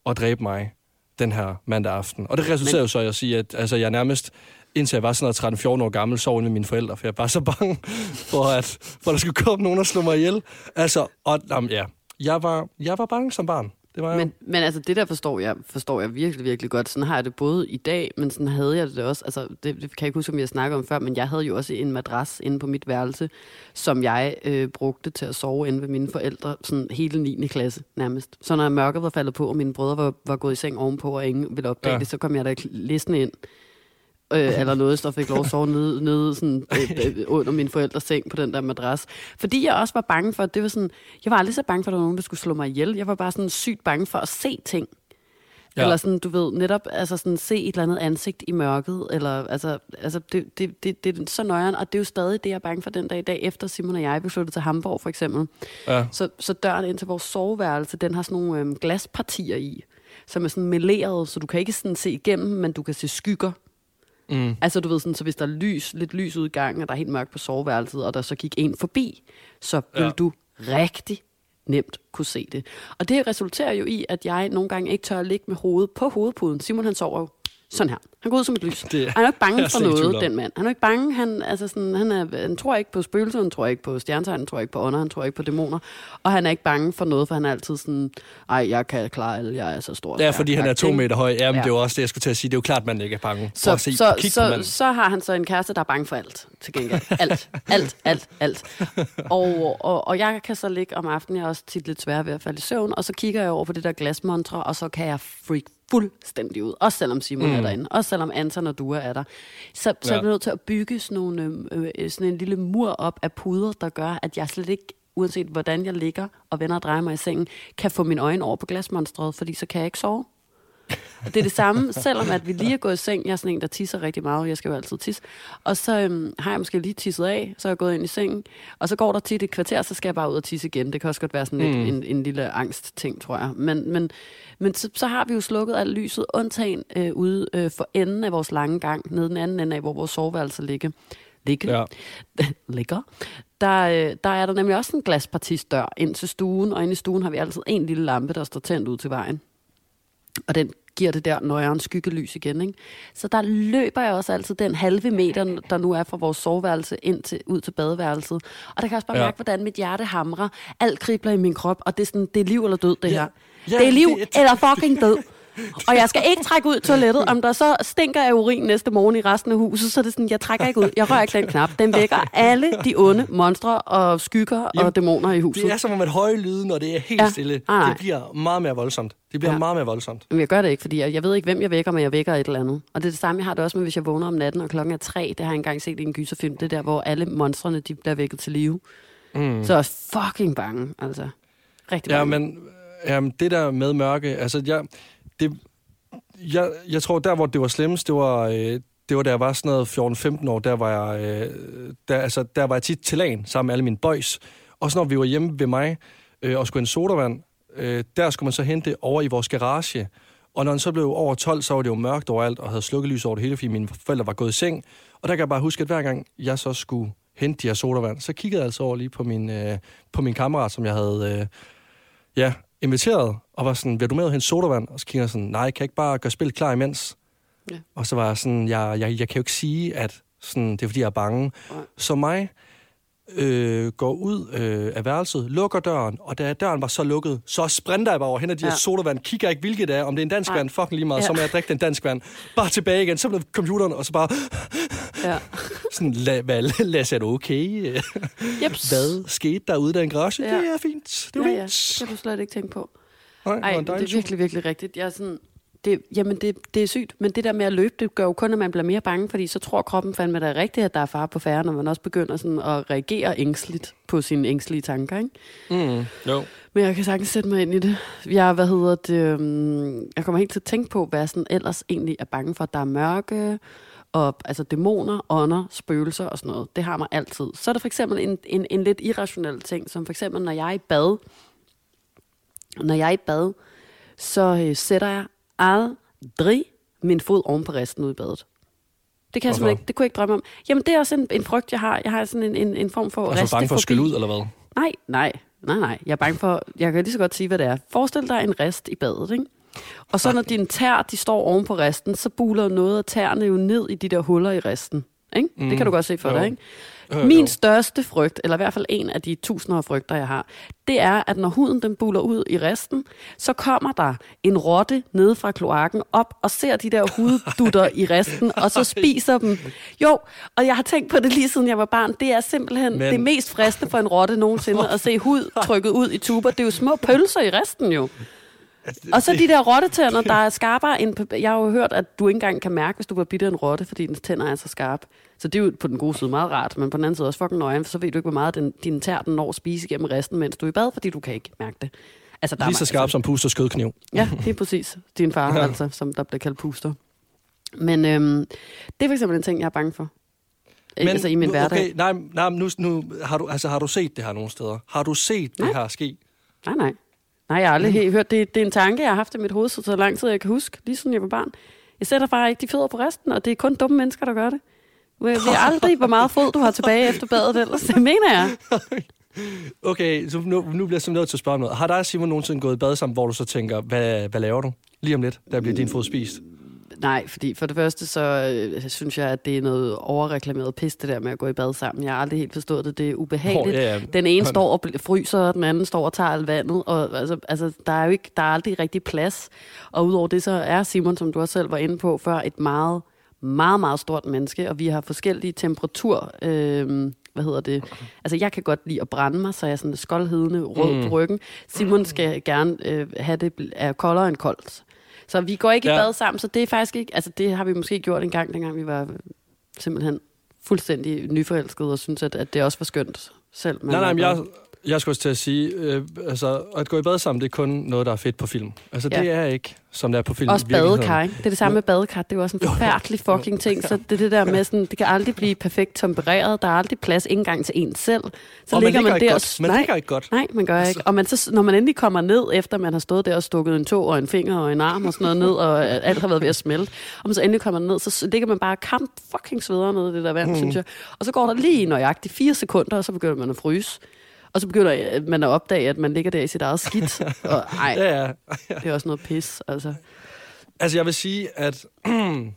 og dræbe mig den her mandag aften. Og det resulterer Men... jo så i at sige, at altså, jeg nærmest, indtil jeg var sådan 13-14 år gammel, sov med mine forældre, for jeg var så bange for, at for der skulle komme nogen og slå mig ihjel. Altså, og, jamen, ja, jeg var, jeg var bange som barn. Det var men, men altså, det der forstår jeg, forstår jeg virkelig, virkelig godt. Sådan har jeg det både i dag, men sådan havde jeg det også. Altså, det, det kan jeg ikke huske, om jeg snakker om før, men jeg havde jo også en madras inde på mit værelse, som jeg øh, brugte til at sove inde ved mine forældre, sådan hele 9. klasse nærmest. Så når mørket var faldet på, og mine brødre var, var gået i seng ovenpå, og ingen ville opdage ja. det, så kom jeg da listen ind øh, eller noget, der fik lov at sove nede, nede sådan, øh, øh, under min forældres seng på den der madras. Fordi jeg også var bange for, at det var sådan, jeg var aldrig så bange for, at der var nogen, der skulle slå mig ihjel. Jeg var bare sådan sygt bange for at se ting. Ja. Eller sådan, du ved, netop altså sådan, se et eller andet ansigt i mørket. Eller, altså, altså det, det, det, det er så nøjeren, og det er jo stadig det, jeg er bange for den dag i dag, efter Simon og jeg blev flyttet til Hamburg, for eksempel. Ja. Så, så døren ind til vores soveværelse, den har sådan nogle øhm, glaspartier i, som er sådan meleret, så du kan ikke sådan se igennem, men du kan se skygger. Mm. Altså du ved sådan, så hvis der er lys, lidt lys ud i gangen, og der er helt mørkt på soveværelset, og der så gik en forbi, så vil ja. du rigtig nemt kunne se det. Og det resulterer jo i, at jeg nogle gange ikke tør at ligge med hovedet på hovedpuden. Simon han sover jo sådan her. Han går ud som et lys. Det, han er ikke bange for noget, den mand. Han er ikke bange. Han, altså sådan, han, er, han tror ikke på spøgelser, han tror ikke på stjernetegn, han tror ikke på ånder, han tror ikke på dæmoner. Og han er ikke bange for noget, for han er altid sådan, ej, jeg kan klare alle, jeg er så stor. Ja, fordi han er to meter høj. Jamen, ja. det er jo også det, jeg skulle til at sige. Det er jo klart, man ikke er bange. Så, se, så, så, så har han så en kæreste, der er bange for alt, til gengæld. Alt, alt, alt, alt. Og, og, og jeg kan så ligge om aftenen, jeg er også tit lidt svær ved at falde i søvn, og så kigger jeg over på det der glasmontre, og så kan jeg freak fuldstændig ud. Også selvom Simon mm. er derinde. Også selvom Anton og Dua er der. Så, så ja. er vi nødt til at bygge sådan, nogle, øh, øh, sådan en lille mur op af puder, der gør, at jeg slet ikke uanset hvordan jeg ligger og vender og drejer mig i sengen, kan få min øjne over på glasmonstret, fordi så kan jeg ikke sove. Og det er det samme, selvom at vi lige er gået i seng. Jeg er sådan en, der tisser rigtig meget, jeg skal jo altid tisse. Og så øhm, har jeg måske lige tisset af, så er jeg gået ind i sengen. Og så går der tit et kvarter, så skal jeg bare ud og tisse igen. Det kan også godt være sådan mm. et, en, en lille angst-ting, tror jeg. Men, men, men så, så har vi jo slukket alt lyset, undtagen øh, ude øh, for enden af vores lange gang, nede den anden ende af, hvor vores soveværelse ligger. Ligger. Ja. ligger. Der, øh, der er der nemlig også en glaspartistør ind til stuen, og inde i stuen har vi altid en lille lampe, der står tændt ud til vejen. Og den giver det der nøjeren skyggelys igen. Ikke? Så der løber jeg også altid den halve meter, der nu er fra vores soveværelse ind til, ud til badeværelset. Og der kan jeg også bare ja. mærke, hvordan mit hjerte hamrer. Alt kribler i min krop, og det er, sådan, det er liv eller død, det ja. her. Ja, det er liv det, eller fucking død. Og jeg skal ikke trække ud toilettet. Om der så stinker af urin næste morgen i resten af huset, så er det sådan, jeg trækker ikke ud. Jeg rører ikke den knap. Den vækker alle de onde monstre og skygger Jamen, og dæmoner i huset. Det er som om et høje lyde, når det er helt ja. stille. Ah, det bliver meget mere voldsomt. Det bliver ja. meget mere voldsomt. Men jeg gør det ikke, fordi jeg, jeg ved ikke, hvem jeg vækker, men jeg vækker et eller andet. Og det er det samme, jeg har det også med, hvis jeg vågner om natten, og klokken er tre. Det har jeg engang set i en gyserfilm. Det der, hvor alle monstrene de bliver vækket til live. Mm. Så er jeg fucking bange, altså. Rigtig bange. Ja, men jamen, det der med mørke, altså jeg det, jeg, jeg tror, der hvor det var slemmest, det var, øh, det var da jeg var sådan noget 14-15 år, der var, jeg, øh, der, altså, der var jeg tit til lagen sammen med alle mine boys. Også når vi var hjemme ved mig øh, og skulle en sodavand, øh, der skulle man så hente det over i vores garage. Og når den så blev over 12, så var det jo mørkt overalt og havde slukkelys over det hele, fordi mine forældre var gået i seng. Og der kan jeg bare huske, at hver gang jeg så skulle hente de her sodavand, så kiggede jeg altså over lige på min, øh, på min kammerat, som jeg havde øh, ja, inviteret, og var sådan, vil du med hen sodavand? Og så kigger jeg sådan, nej, jeg kan ikke bare gøre spillet klar imens. Ja. Og så var jeg sådan, jeg, jeg, jeg kan jo ikke sige, at sådan, det er fordi, jeg er bange. Ja. Så mig øh, går ud øh, af værelset, lukker døren, og da døren var så lukket, så sprinter jeg bare over hen af de ja. her sodavand, kigger ikke, hvilket det er, om det er en dansk ja. vand, fucking lige meget, ja. så må jeg drikke den dansk vand. Bare tilbage igen, så blev computeren, og så bare... Ja. sådan, la, hvad, er du okay? Jeps. Hvad skete der ude i den garage? Ja. Det er fint. Det er ja, fint. Ja. Det du slet ikke tænkt på. Nej, Ej, det er virkelig, virkelig rigtigt. Jeg er sådan, det, jamen det, det er sygt, men det der med at løbe, det gør jo kun, at man bliver mere bange, fordi så tror kroppen fandme, at det er rigtigt, at der er far på færre, når man også begynder sådan at reagere ængstligt på sine ængstlige tanker, ikke? Mm, jo. Men jeg kan sagtens sætte mig ind i det. Jeg, hvad hedder det, um, jeg kommer helt til at tænke på, hvad jeg sådan ellers egentlig er bange for. Der er mørke, og altså dæmoner, ånder, spøgelser og sådan noget. Det har mig altid. Så er der for eksempel en, en, en lidt irrationel ting, som for eksempel, når jeg er i bad, når jeg er i bad, så øh, sætter jeg aldrig min fod oven på resten ud i badet. Det kan jeg simpelthen ikke, det kunne jeg ikke drømme om. Jamen, det er også en, en frygt, jeg har. Jeg har sådan en, en, en form for Altså bange for at skylle ud, eller hvad? Nej, nej, nej, nej. Jeg er bange for, jeg kan lige så godt sige, hvad det er. Forestil dig en rest i badet, ikke? Og så når dine tær, de står oven på resten, så buler noget af tæerne jo ned i de der huller i resten. Ikke? Mm. Det kan du godt se for jo. dig, ikke? Øh, Min jo. største frygt, eller i hvert fald en af de tusinder af frygter, jeg har, det er, at når huden den buler ud i resten, så kommer der en rotte nede fra kloakken op og ser de der huddutter i resten, og så spiser dem. Jo, og jeg har tænkt på det lige siden jeg var barn. Det er simpelthen Men... det mest fristende for en rotte nogensinde at se hud trykket ud i tuber. Det er jo små pølser i resten jo. Og så de der rottetænder, der er skarpere end... Jeg har jo hørt, at du ikke engang kan mærke, hvis du var bidt af en rotte, fordi dens tænder er så skarpe. Så det er jo på den gode side meget rart, men på den anden side også fucking nøje, for så ved du ikke, hvor meget den, din tær den når at spise igennem resten, mens du er i bad, fordi du kan ikke mærke det. Altså, der Lige så skarp altså, som puster skødkniv. Ja, det er præcis. Din far, ja. altså, som der bliver kaldt puster. Men øhm, det er for eksempel en ting, jeg er bange for. Men, altså i min nu, hverdag. Okay, nej, nej, nu, nu har, du, altså, har du set det her nogle steder? Har du set nej. det her ske? Nej, nej. Nej, jeg har aldrig helt hørt. Det, det er en tanke, jeg har haft i mit hoved så, så lang tid, jeg kan huske, lige siden jeg var barn. Jeg sætter bare ikke de fødder på resten, og det er kun dumme mennesker, der gør det. Jeg ved aldrig, hvor meget fod du har tilbage efter badet ellers. Det mener jeg. Okay, så nu, nu bliver jeg simpelthen nødt til at spørge noget. Har dig og Simon nogensinde gået i bad sammen, hvor du så tænker, hvad, hvad laver du? Lige om lidt, der bliver din fod spist. Nej, fordi for det første, så øh, synes jeg, at det er noget overreklameret pis, det der med at gå i bad sammen. Jeg har aldrig helt forstået det. Det er ubehageligt. Oh, ja, ja. Den ene står og fryser, og den anden står og tager alt vandet. Og, altså, altså, der er jo ikke, der er aldrig rigtig plads. Og udover det, så er Simon, som du også selv var inde på før, et meget, meget, meget stort menneske. Og vi har forskellige temperatur... Øh, hvad hedder det? Altså, jeg kan godt lide at brænde mig, så jeg er sådan skoldhedende, rød mm. på ryggen. Simon skal gerne øh, have det er koldere end koldt. Så vi går ikke ja. i bad sammen, så det er faktisk ikke... Altså, det har vi måske gjort en gang, dengang vi var simpelthen fuldstændig nyforelskede og synes, at, at det også var skønt selv. Nej, nej, men jeg, jeg skulle også til at sige, øh, altså, at gå i bad sammen, det er kun noget, der er fedt på film. Altså, ja. det er ikke, som det er på film. Også badekar, ikke? Det er det samme med badekar. Det er jo også en forfærdelig fucking ting. Så det er det der med sådan, det kan aldrig blive perfekt tempereret. Der er aldrig plads ikke engang til en selv. Så og ligger man, man der godt. Man nej, ligger ikke godt. Nej, man gør altså. ikke. Og man så, når man endelig kommer ned, efter man har stået der og stukket en tog og en finger og en arm og sådan noget ned, og alt har været ved at smelte, og man så endelig kommer ned, så ligger man bare kamp fucking sveder ned i det der vand, mm. synes jeg. Og så går der lige nøjagtigt fire sekunder, og så begynder man at fryse. Og så begynder man at opdage, at man ligger der i sit eget skidt. Og ej, ja, ja. det er også noget pis, altså. Altså, jeg vil sige, at...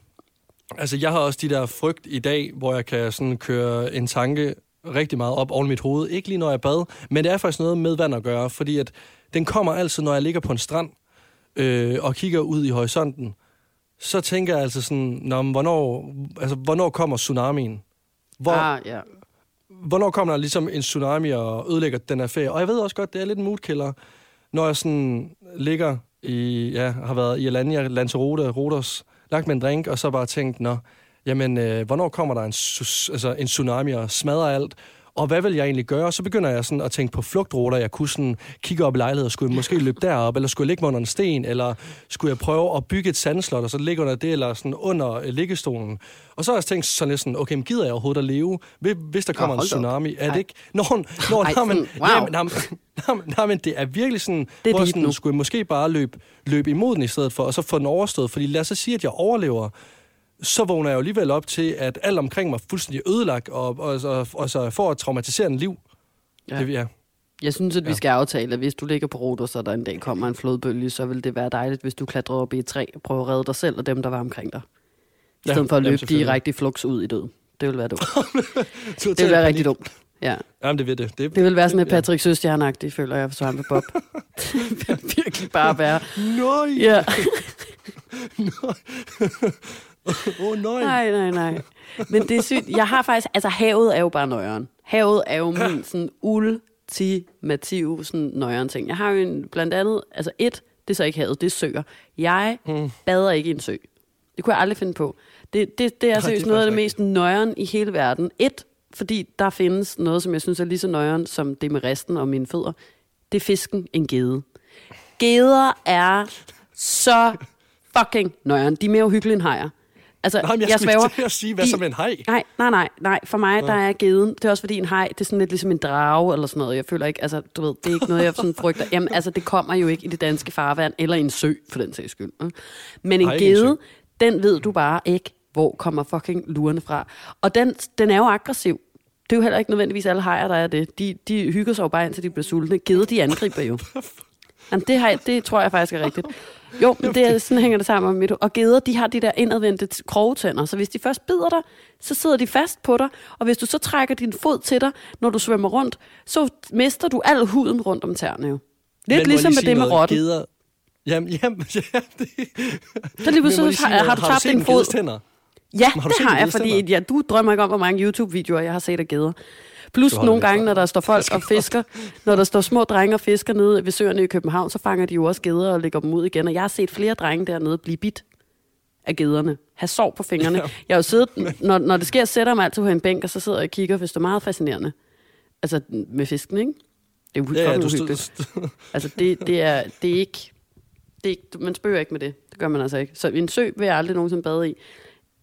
altså, jeg har også de der frygt i dag, hvor jeg kan sådan køre en tanke rigtig meget op oven mit hoved. Ikke lige når jeg bad, men det er faktisk noget med vand at gøre, fordi at den kommer altid, når jeg ligger på en strand øh, og kigger ud i horisonten. Så tænker jeg altså sådan, Nå, hvornår, altså, hvornår kommer tsunamien? Hvor, ah, ja hvornår kommer der ligesom en tsunami og ødelægger den her ferie? Og jeg ved også godt, det er lidt en moodkiller, når jeg sådan ligger i, ja, har været i Alanya, Lanzarote, Rodos, lagt med en drink, og så bare tænkt, nå, jamen, øh, hvornår kommer der en, altså, en tsunami og smadrer alt? Og hvad vil jeg egentlig gøre? Så begynder jeg sådan at tænke på flugtruter. Jeg kunne sådan kigge op i lejligheden, skulle jeg måske løbe derop, eller skulle jeg ligge mig under en sten, eller skulle jeg prøve at bygge et sandslot, og så ligge under det, eller sådan under øh, liggestolen. Og så har jeg tænkt sådan lidt sådan, okay, men gider jeg overhovedet at leve, hvis der kommer ja, en tsunami? Er det ikke? Nå, nå, Ej, nej, men, wow. jamen, nej, nej, nej, men det er virkelig sådan, det er hvor sådan, skulle jeg måske bare løbe, løbe imod den i stedet for, og så få den overstået. Fordi lad os så sige, at jeg overlever, så vågner jeg jo alligevel op til, at alt omkring mig er fuldstændig ødelagt, og, og, og, og så får et traumatiserende liv. Ja. Det, ja. Jeg synes, at vi skal aftale, at hvis du ligger på roter, så der en dag kommer en flodbølge, så vil det være dejligt, hvis du klatrer op i et træ og prøver at redde dig selv og dem, der var omkring dig. I stedet ja, for at løbe direkte i flux ud i døden. Det vil være dumt. det vil være rigtig dumt. Ja. Jamen, det vil det. Det, det vil være sådan et Patrick Søstjernagtigt, føler jeg, for Svampe Bob. det vil virkelig bare være... Nej! Ja. Åh, oh, nej. Nej, nej, nej. Men det er sygt. Jeg har faktisk... Altså, havet er jo bare nøjeren. Havet er jo min sådan ultimative sådan nøjeren ting. Jeg har jo en, blandt andet... Altså, et, det er så ikke havet, det er søer. Jeg mm. bader ikke i en sø. Det kunne jeg aldrig finde på. Det, det, det er seriøst noget af det mest nøjeren i hele verden. Et, fordi der findes noget, som jeg synes er lige så nøjeren som det med resten og mine fødder. Det er fisken en gede. Geder er så fucking nøjeren. De er mere uhyggelige end hajer. Altså, nej, jeg, jeg svæver. til at sige, hvad de, som en hej. Nej, nej, nej, nej. For mig, ja. der er geden. Det er også fordi en hej, det er sådan lidt ligesom en drage eller sådan noget. Jeg føler ikke, altså, du ved, det er ikke noget, jeg sådan frygter. Jamen, altså, det kommer jo ikke i det danske farvand, eller i en sø, for den sags skyld. Men en gede, en den ved du bare ikke, hvor kommer fucking lurene fra. Og den, den er jo aggressiv. Det er jo heller ikke nødvendigvis alle hajer, der er det. De, de hygger sig jo bare indtil de bliver sultne. Gede, de angriber jo. Jamen, det, har, det tror jeg faktisk er rigtigt. Jo, men det er, sådan hænger det sammen med Og geder, de har de der indadvendte krogetænder, så hvis de først bider dig, så sidder de fast på dig, og hvis du så trækker din fod til dig, når du svømmer rundt, så mister du al huden rundt om tæerne jo. Lidt men ligesom med det med rotten. Geder... Jamen, jamen, ja, det... Så lige pludselig har, har, du tabt din fod. Ja, har det har jeg, fordi ja, du drømmer ikke om, hvor mange YouTube-videoer, jeg har set af geder. Plus nogle gange, når der står folk og fisker, når der står små drenge og fisker nede ved søerne i København, så fanger de jo også geder og lægger dem ud igen. Og jeg har set flere drenge dernede blive bit af gederne. Have sår på fingrene. Jeg har jo siddet, når, når det sker, sætter mig altid på en bænk, og så sidder jeg og kigger, hvis det er meget fascinerende. Altså med fisken, ikke? Det er jo ja, ja, du uhyggeligt. altså det, det, er, det er ikke... Det er ikke, man spørger ikke med det. Det gør man altså ikke. Så en sø vil jeg aldrig nogensinde bade i.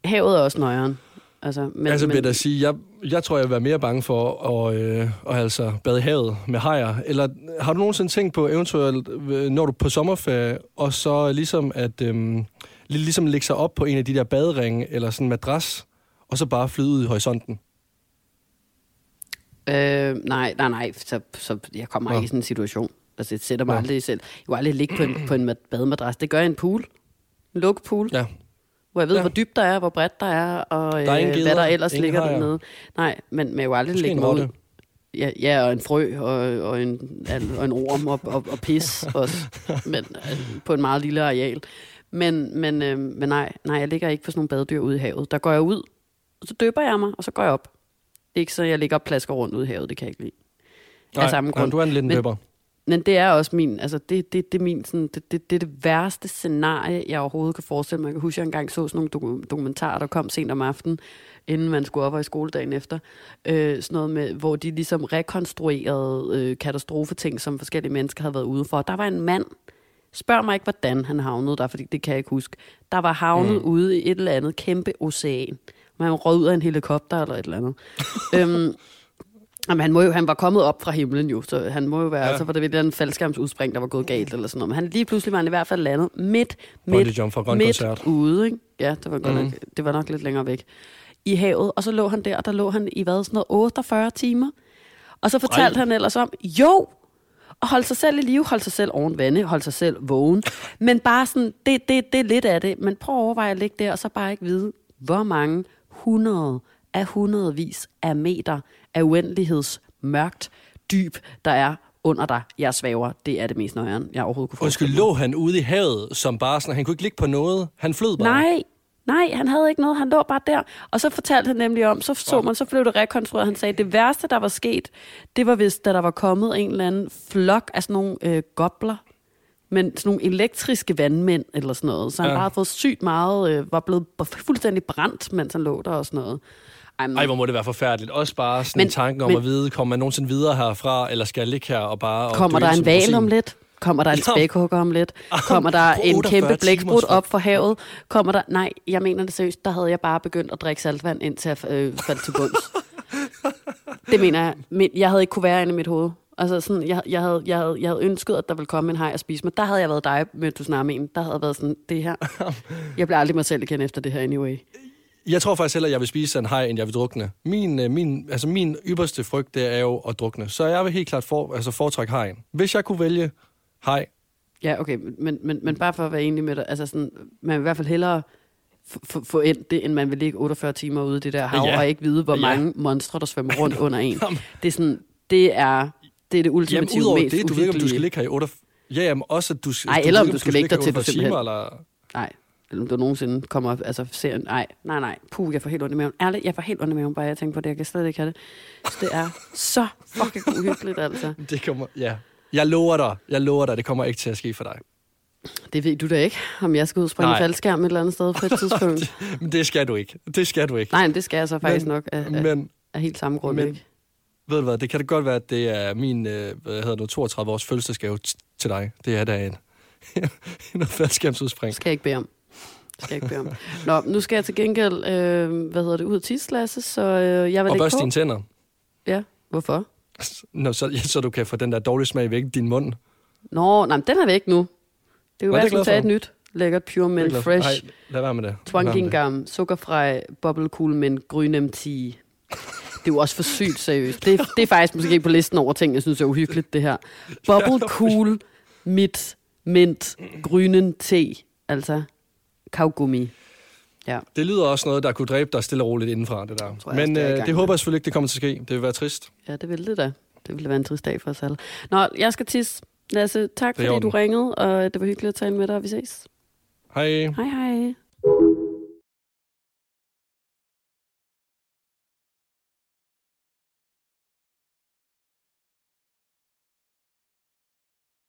Havet er også nøjeren. Altså, men, altså men, jeg sige, jeg, jeg tror, jeg vil være mere bange for at, øh, at altså bade i havet med hajer. Eller har du nogensinde tænkt på eventuelt, øh, når du er på sommerferie, og så ligesom at øh, ligesom lægge sig op på en af de der baderinge, eller sådan en madras, og så bare flyde ud i horisonten? Øh, nej, nej, nej. Så, så jeg kommer ja. ikke i sådan en situation. Altså, jeg sætter mig ja. aldrig selv. Jeg vil aldrig ligge på en, på en bademadras. Det gør jeg i en pool. En lukket pool. Ja hvor jeg ved, ja. hvor dybt der er, hvor bredt der er, og der er øh, hvad der ellers ligger dernede. Nej, men, men jeg jo aldrig lægge mig ud. Ja, ja, og en frø, og, og, en, og en orm, og, og, og pis også, men, altså, på en meget lille areal. Men, men, øh, men nej, nej, jeg ligger ikke på sådan nogle badedyr ude i havet. Der går jeg ud, og så døber jeg mig, og så går jeg op. Det er ikke så, jeg ligger og plasker rundt ude i havet, det kan jeg ikke lide. Nej, samme grund. du er en liten døber. Men det er også min, altså det, det, det er min, sådan, det, det, det det værste scenarie, jeg overhovedet kan forestille mig. Jeg kan huske, at jeg engang så sådan nogle dokumentarer, der kom sent om aftenen, inden man skulle op og i skoledagen efter. Øh, sådan noget med, hvor de ligesom rekonstruerede øh, katastrofeting, som forskellige mennesker havde været ude for. Der var en mand, spørg mig ikke, hvordan han havnede der, fordi det kan jeg ikke huske. Der var havnet mm. ude i et eller andet kæmpe ocean. Man rød ud af en helikopter eller et eller andet. øhm, Jamen, han, må jo, han var kommet op fra himlen jo, så han må jo være, ja. så var det ved en faldskærmsudspring, der var gået galt eller sådan noget. Men han lige pludselig var han i hvert fald landet midt, midt, midt ude. Ikke? Ja, det var, godt mm. nok, det var nok lidt længere væk i havet. Og så lå han der, og der lå han i hvad, sådan noget 48 timer. Og så fortalte Ej. han ellers om, jo, og holde sig selv i live, holde sig selv oven vande, holde sig selv vågen. Men bare sådan, det, det, det er lidt af det. Men prøv at overveje at ligge der, og så bare ikke vide, hvor mange hundrede af hundredvis af meter af uendelighedsmørkt dyb, der er under dig. Jeg svæver. Det er det mest nøjeren, jeg overhovedet kunne få. Undskyld, lå han ude i havet, som bare sådan, han kunne ikke ligge på noget? Han flød bare? Nej, Nej, han havde ikke noget. Han lå bare der. Og så fortalte han nemlig om, så så man, så blev det rekonstrueret. Han sagde, det værste, der var sket, det var hvis, da der var kommet en eller anden flok af sådan nogle øh, gobler, men sådan nogle elektriske vandmænd eller sådan noget. Så han ja. bare havde fået sygt meget, øh, var blevet fuldstændig brændt, mens han lå der og sådan noget. Ej, Ej, hvor må det være forfærdeligt. Også bare sådan men, en tanke om men, at vide, kommer man nogensinde videre herfra, eller skal jeg ligge her og bare... Kommer der en val om lidt? Kommer der en spækhugger om lidt? Kommer der en kæmpe blæksprut op for havet? Kommer der... Nej, jeg mener det seriøst. Der havde jeg bare begyndt at drikke saltvand, indtil jeg øh, faldt til bunds. det mener jeg. Men jeg havde ikke kunne være inde i mit hoved. Altså sådan, jeg, jeg, havde, jeg, havde, jeg havde ønsket, at der ville komme en hej og spise mig. Der havde jeg været dig med tsunamien. Der havde været sådan, det her. Jeg bliver aldrig mig selv igen efter det her anyway. Jeg tror faktisk heller, at jeg vil spise en hej, end jeg vil drukne. Min, øh, min, altså min ypperste frygt, det er jo at drukne. Så jeg vil helt klart for, altså foretrække hajen. Hvis jeg kunne vælge hej. Ja, okay, men, men, men bare for at være enig med dig, altså sådan, man vil i hvert fald hellere få endt det, end man vil ligge 48 timer ude i det der hav, ja. og ikke vide, hvor ja. mange monstre, der svømmer rundt under en. Det er sådan, det er det, er det ultimative jamen, mest det, du ved ikke, om du skal ligge her i 8... Ja, jamen også, at du, Nej, eller om du, du skal ligge der til, du simpelthen... Eller... Nej, om du nogensinde kommer, altså ser, nej, nej, nej, puh, jeg får helt ondt i maven. Ærligt, jeg får helt ondt i maven, bare jeg tænker på det, jeg kan slet ikke have det. Så det er så fucking uhyggeligt, altså. Det kommer, ja. Jeg lover dig, jeg lover dig, det kommer ikke til at ske for dig. Det ved du da ikke, om jeg skal ud og springe faldskærm et eller andet sted på et tidspunkt. men det skal du ikke. Det skal du ikke. Nej, men det skal jeg så faktisk men, nok af, men, af helt samme grund, men, ikke? Ved du hvad, det kan det godt være, at det er min øh, hvad hedder det, 32 års fødselsdagsgave til dig. Det er da en, en faldskærmsudspring. Skal jeg ikke bede om skal jeg ikke bede om. Nå, nu skal jeg til gengæld, øh, hvad hedder det, ud af tidsklasse, så øh, jeg vil Og børste dine tænder. Ja, hvorfor? Nå, så, ja, så du kan få den der dårlige smag væk i din mund. Nå, nej, den er væk nu. Det er jo altid tage et nyt. Lækkert Pure Mint Fresh. Nej, lad være med det. Twangingam, sukkerfri, bubble cool mint, grøn MT. Det er jo også for sygt seriøst. Det, det er faktisk måske på listen over ting, jeg synes er uhyggeligt, det her. Bubble cool, mit, mint, grynen te. Altså, kaugummi. Ja. Det lyder også noget, der kunne dræbe dig stille og roligt indenfra, det der. Tror Men øh, det håber jeg selvfølgelig ikke, det kommer til at ske. Det vil være trist. Ja, det vil det da. Det ville være en trist dag for os alle. Nå, jeg skal tisse. Lasse, tak fordi du ringede, og det var hyggeligt at tale med dig, og vi ses. Hej. Hej, hej.